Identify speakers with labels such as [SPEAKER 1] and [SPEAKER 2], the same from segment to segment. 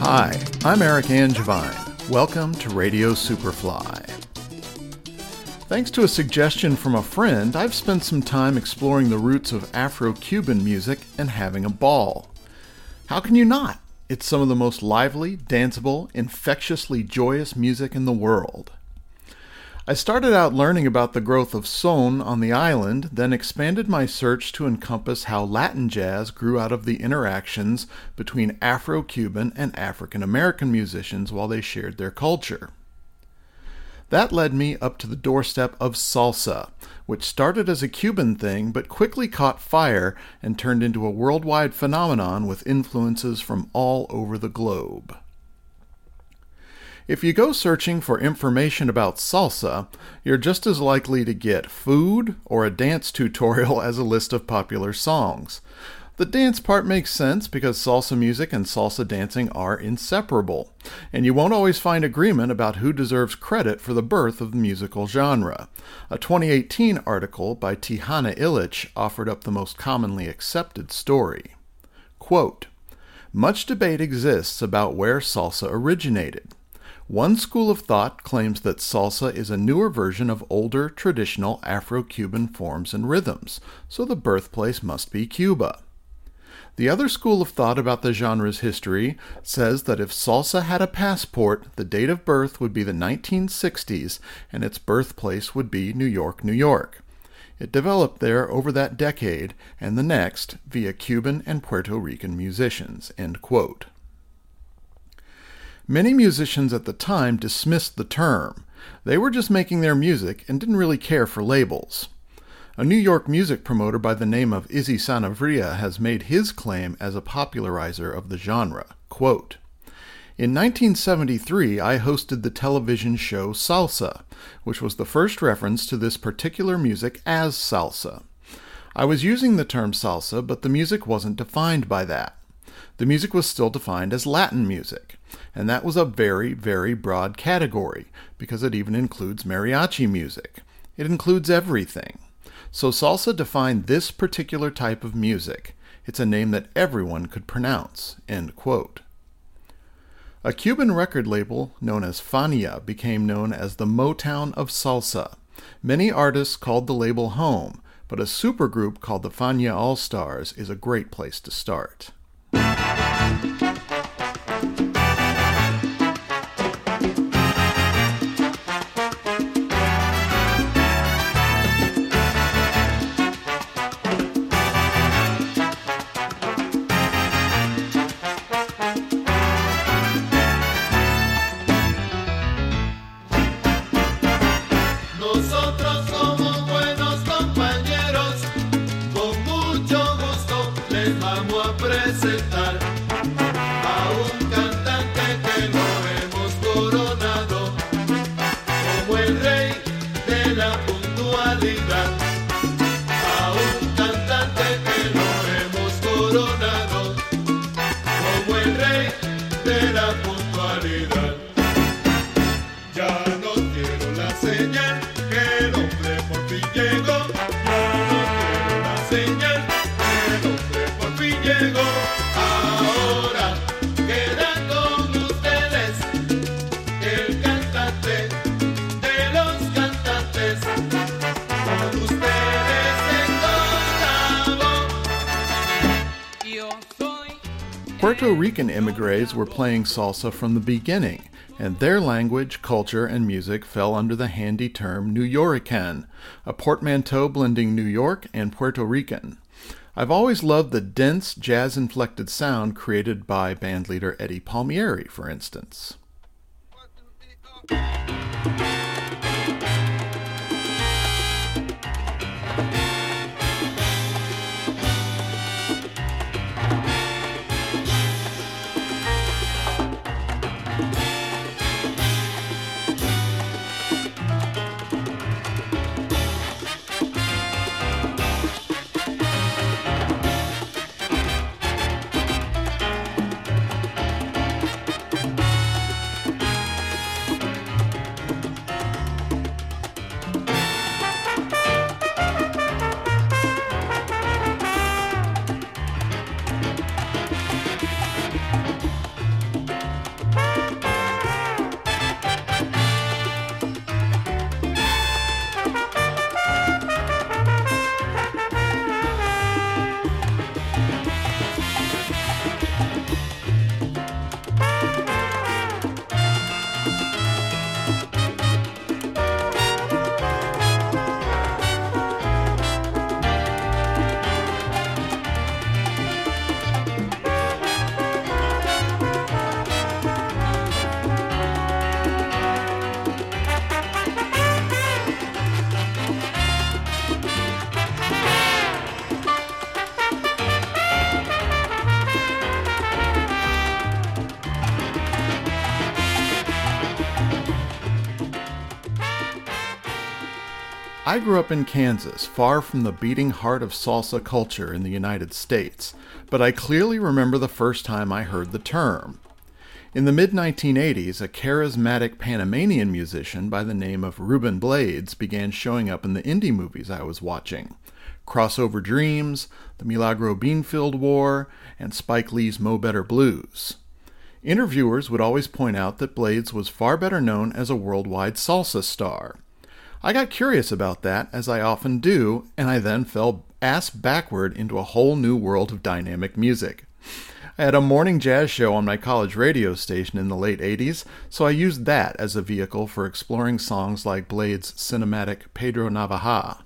[SPEAKER 1] Hi, I'm Eric Angevine. Welcome to Radio Superfly. Thanks to a suggestion from a friend, I've spent some time exploring the roots of Afro Cuban music and having a ball. How can you not? It's some of the most lively, danceable, infectiously joyous music in the world. I started out learning about the growth of son on the island, then expanded my search to encompass how Latin jazz grew out of the interactions between Afro Cuban and African American musicians while they shared their culture. That led me up to the doorstep of salsa, which started as a Cuban thing but quickly caught fire and turned into a worldwide phenomenon with influences from all over the globe. If you go searching for information about salsa, you're just as likely to get food or a dance tutorial as a list of popular songs. The dance part makes sense because salsa music and salsa dancing are inseparable, and you won't always find agreement about who deserves credit for the birth of the musical genre. A 2018 article by Tihana Illich offered up the most commonly accepted story. Quote, Much debate exists about where salsa originated. One school of thought claims that salsa is a newer version of older traditional Afro Cuban forms and rhythms, so the birthplace must be Cuba. The other school of thought about the genre's history says that if salsa had a passport, the date of birth would be the 1960s and its birthplace would be New York, New York. It developed there over that decade and the next via Cuban and Puerto Rican musicians. Many musicians at the time dismissed the term. They were just making their music and didn't really care for labels. A New York music promoter by the name of Izzy Sanabria has made his claim as a popularizer of the genre. Quote, in 1973, I hosted the television show Salsa, which was the first reference to this particular music as salsa. I was using the term salsa, but the music wasn't defined by that. The music was still defined as Latin music, and that was a very, very broad category because it even includes mariachi music. It includes everything. So salsa defined this particular type of music. It's a name that everyone could pronounce. A Cuban record label known as Fania became known as the Motown of Salsa. Many artists called the label home, but a supergroup called the Fania All Stars is a great place to start. vamos a presentar. Puerto Rican immigrants were playing salsa from the beginning, and their language, culture, and music fell under the handy term Nuyorican, a portmanteau blending New York and Puerto Rican. I've always loved the dense, jazz inflected sound created by bandleader Eddie Palmieri, for instance. I grew up in Kansas, far from the beating heart of salsa culture in the United States, but I clearly remember the first time I heard the term. In the mid 1980s, a charismatic Panamanian musician by the name of Ruben Blades began showing up in the indie movies I was watching Crossover Dreams, The Milagro Beanfield War, and Spike Lee's Mo Better Blues. Interviewers would always point out that Blades was far better known as a worldwide salsa star. I got curious about that, as I often do, and I then fell ass backward into a whole new world of dynamic music. I had a morning jazz show on my college radio station in the late 80s, so I used that as a vehicle for exploring songs like Blade's cinematic Pedro Navaja.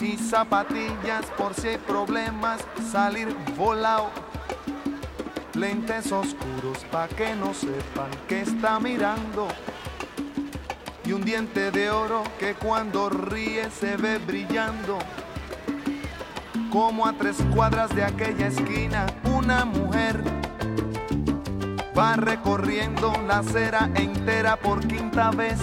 [SPEAKER 2] y zapatillas por si hay problemas, salir volado. Lentes oscuros pa' que no sepan que está mirando. Y un diente de oro que cuando ríe se ve brillando. Como a tres cuadras de aquella esquina, una mujer va recorriendo la acera entera por quinta vez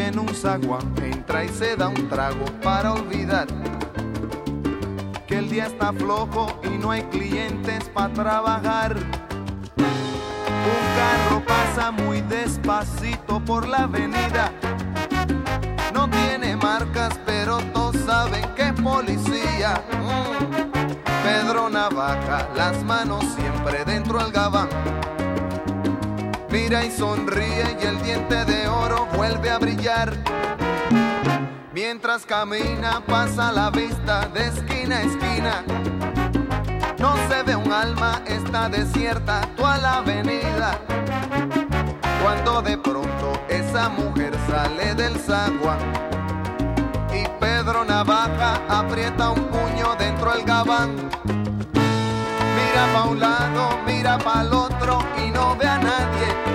[SPEAKER 2] en un zaguán entra y se da un trago para olvidar que el día está flojo y no hay clientes para trabajar. Un carro pasa muy despacito por la avenida. No tiene marcas, pero todos saben que es policía. Mm. Pedro Navaja, las manos siempre dentro del gabán mira y sonríe y el diente de oro vuelve a brillar. Mientras camina pasa la vista de esquina a esquina. No se ve un alma, está desierta toda la avenida. Cuando de pronto esa mujer sale del zaguán y Pedro Navaja aprieta un puño dentro del gabán. Mira pa' un lado, mira pa' el otro y no ve a nadie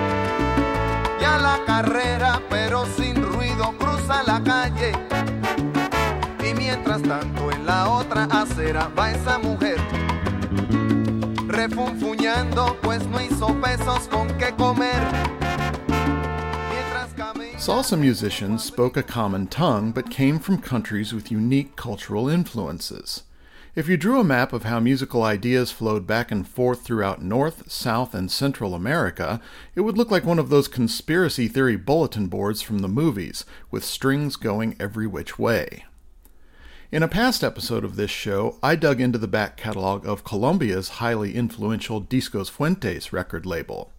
[SPEAKER 2] carrera, pero sin ruido cruza la calle. Y mientras tanto en la otra acera va esa mujer, refunfuñando, pues no hizo pesos con qué comer.
[SPEAKER 1] Salsa musicians spoke a common tongue but came from countries with unique cultural influences. If you drew a map of how musical ideas flowed back and forth throughout North, South, and Central America, it would look like one of those conspiracy theory bulletin boards from the movies, with strings going every which way. In a past episode of this show, I dug into the back catalog of Colombia's highly influential Discos Fuentes record label.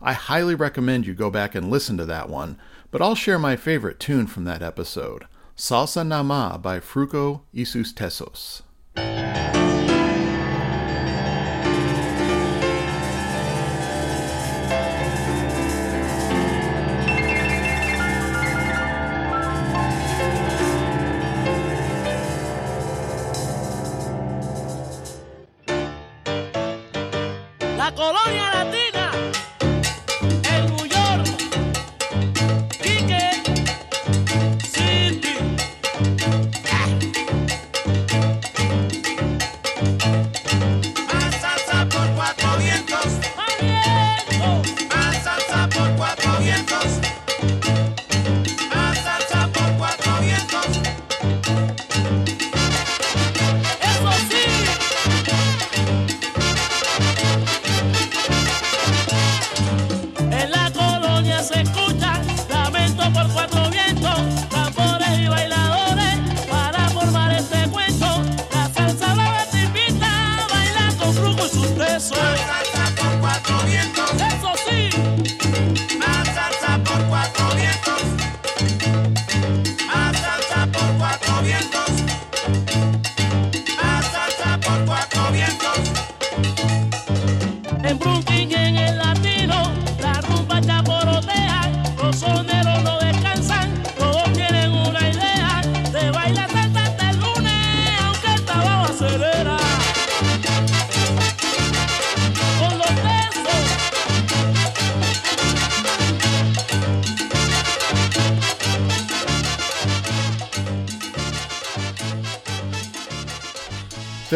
[SPEAKER 1] I highly recommend you go back and listen to that one, but I'll share my favorite tune from that episode Salsa Na' Ma' by Fruco y sus Tesos.
[SPEAKER 3] La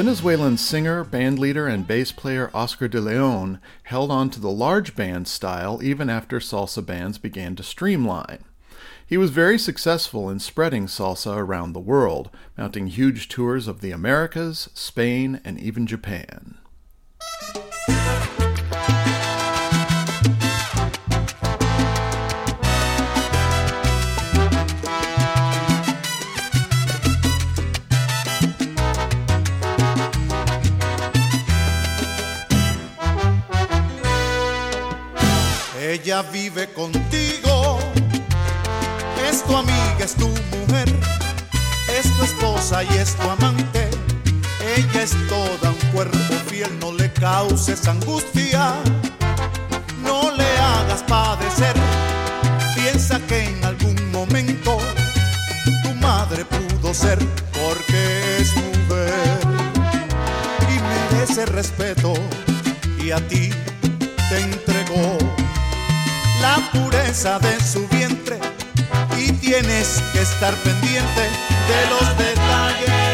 [SPEAKER 1] Venezuelan singer, bandleader, and bass player Oscar de Leon held on to the large band style even after salsa bands began to streamline. He was very successful in spreading salsa around the world, mounting huge tours of the Americas, Spain, and even Japan.
[SPEAKER 4] Vive contigo, es tu amiga, es tu mujer, es tu esposa y es tu amante. Ella es toda un cuerpo fiel, no le causes angustia, no le hagas padecer. Piensa que en algún momento tu madre pudo ser, porque es mujer y merece respeto y a ti te entregó la pureza de su vientre y tienes que estar pendiente de los detalles.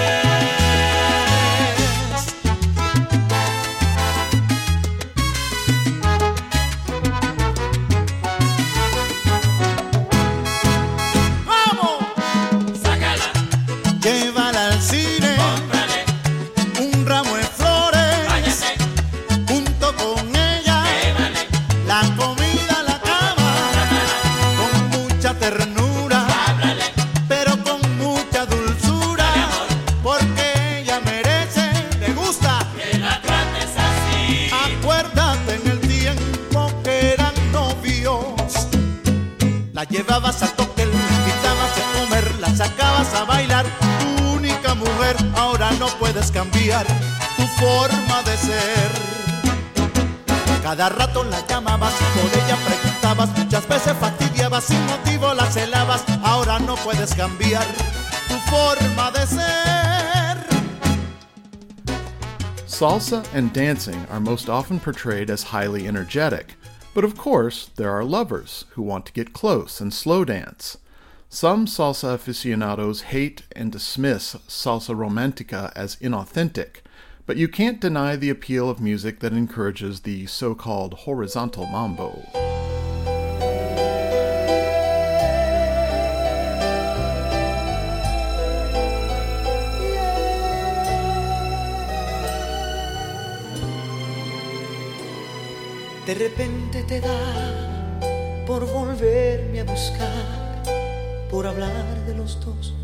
[SPEAKER 4] Cada rato la llamabas por ella preguntabas, muchas veces fastidiabas, sin motivo la celabas, ahora no puedes cambiar tu forma de ser.
[SPEAKER 1] Salsa and dancing are most often portrayed as highly energetic. But of course, there are lovers who want to get close and slow dance. Some salsa aficionados hate and dismiss salsa romantica as inauthentic, but you can't deny the appeal of music that encourages the so called horizontal mambo.
[SPEAKER 5] De repente te da por volverme a buscar, por hablar de los dos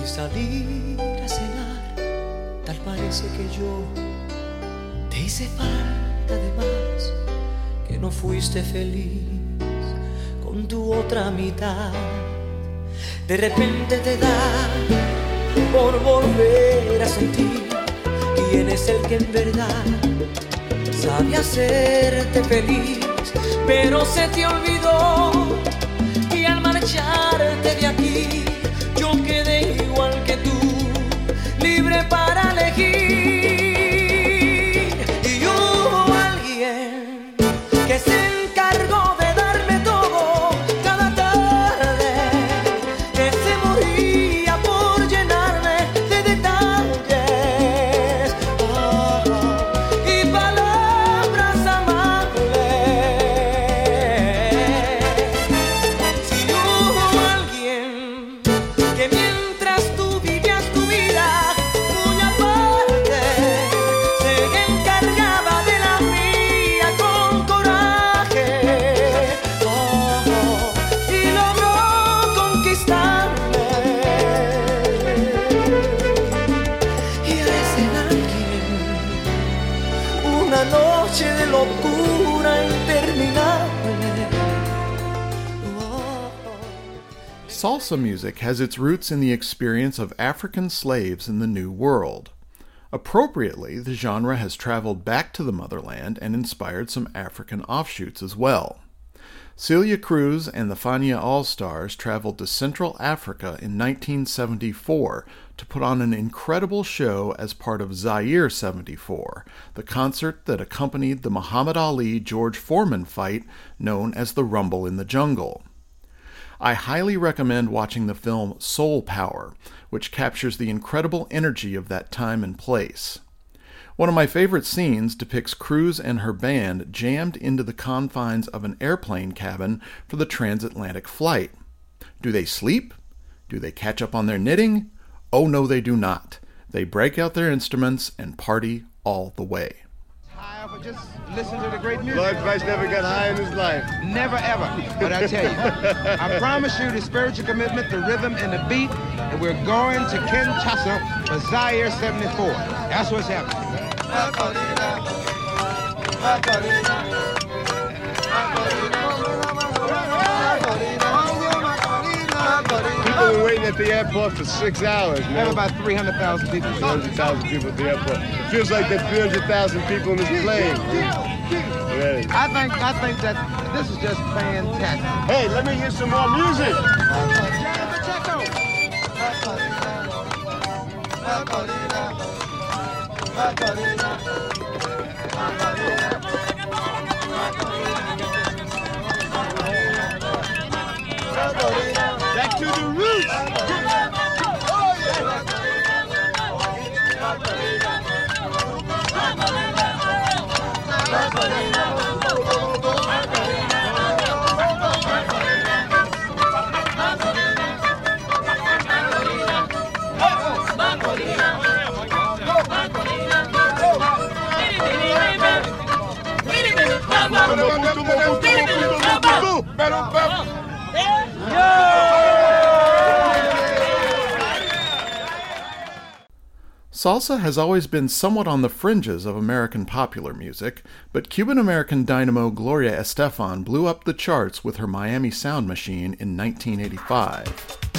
[SPEAKER 5] y salir a cenar. Tal parece que yo te hice falta de más, que no fuiste feliz con tu otra mitad. De repente te da por volver a sentir quién es el que en verdad sabe hacerte feliz, pero se te olvidó y al marcharte de aquí
[SPEAKER 1] Salsa music has its roots in the experience of African slaves in the New World. Appropriately, the genre has traveled back to the motherland and inspired some African offshoots as well. Celia Cruz and the Fania All Stars traveled to Central Africa in 1974 to put on an incredible show as part of Zaire 74, the concert that accompanied the Muhammad Ali George Foreman fight known as the Rumble in the Jungle. I highly recommend watching the film Soul Power, which captures the incredible energy of that time and place. One of my favorite scenes depicts Cruz and her band jammed into the confines of an airplane cabin for the transatlantic flight. Do they sleep? Do they catch up on their knitting? Oh no, they do not. They break out their instruments and party all the way.
[SPEAKER 6] Just listen to the great music.
[SPEAKER 7] Lloyd Price never got high in his life.
[SPEAKER 6] Never ever. But I tell you, I promise you the spiritual commitment, the rhythm, and the beat, and we're going to Kinshasa for Zaire 74. That's what's happening.
[SPEAKER 7] At the airport for six hours,
[SPEAKER 6] We have
[SPEAKER 7] man.
[SPEAKER 6] about 300,000 people.
[SPEAKER 7] 300,000 people at the airport. It feels like there's 300,000 people in this plane. Really.
[SPEAKER 6] I think I think that this is just fantastic.
[SPEAKER 7] Hey, let me hear some more music. Back
[SPEAKER 1] Salsa has always been somewhat on the fringes of American popular music, but Cuban American dynamo Gloria Estefan blew up the charts with her Miami Sound Machine in 1985.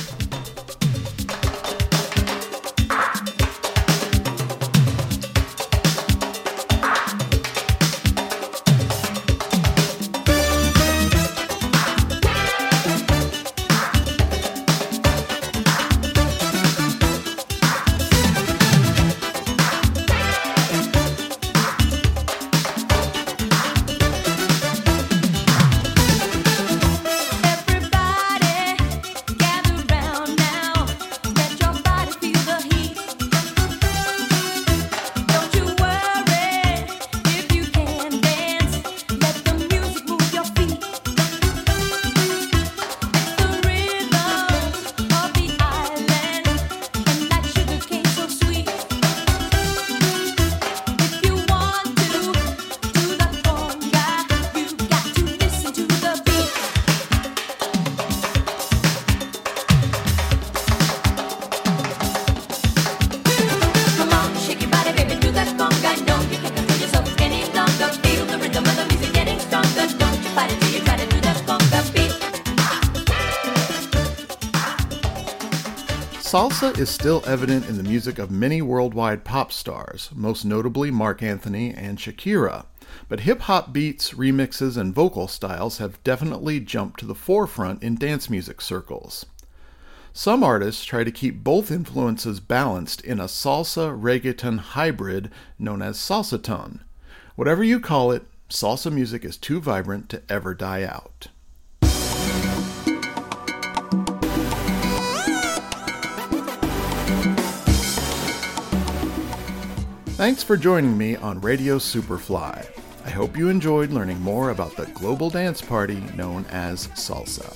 [SPEAKER 1] Salsa is still evident in the music of many worldwide pop stars, most notably Marc Anthony and Shakira. But hip hop beats, remixes, and vocal styles have definitely jumped to the forefront in dance music circles. Some artists try to keep both influences balanced in a salsa reggaeton hybrid known as salsaton. Whatever you call it, salsa music is too vibrant to ever die out. Thanks for joining me on Radio Superfly. I hope you enjoyed learning more about the global dance party known as salsa.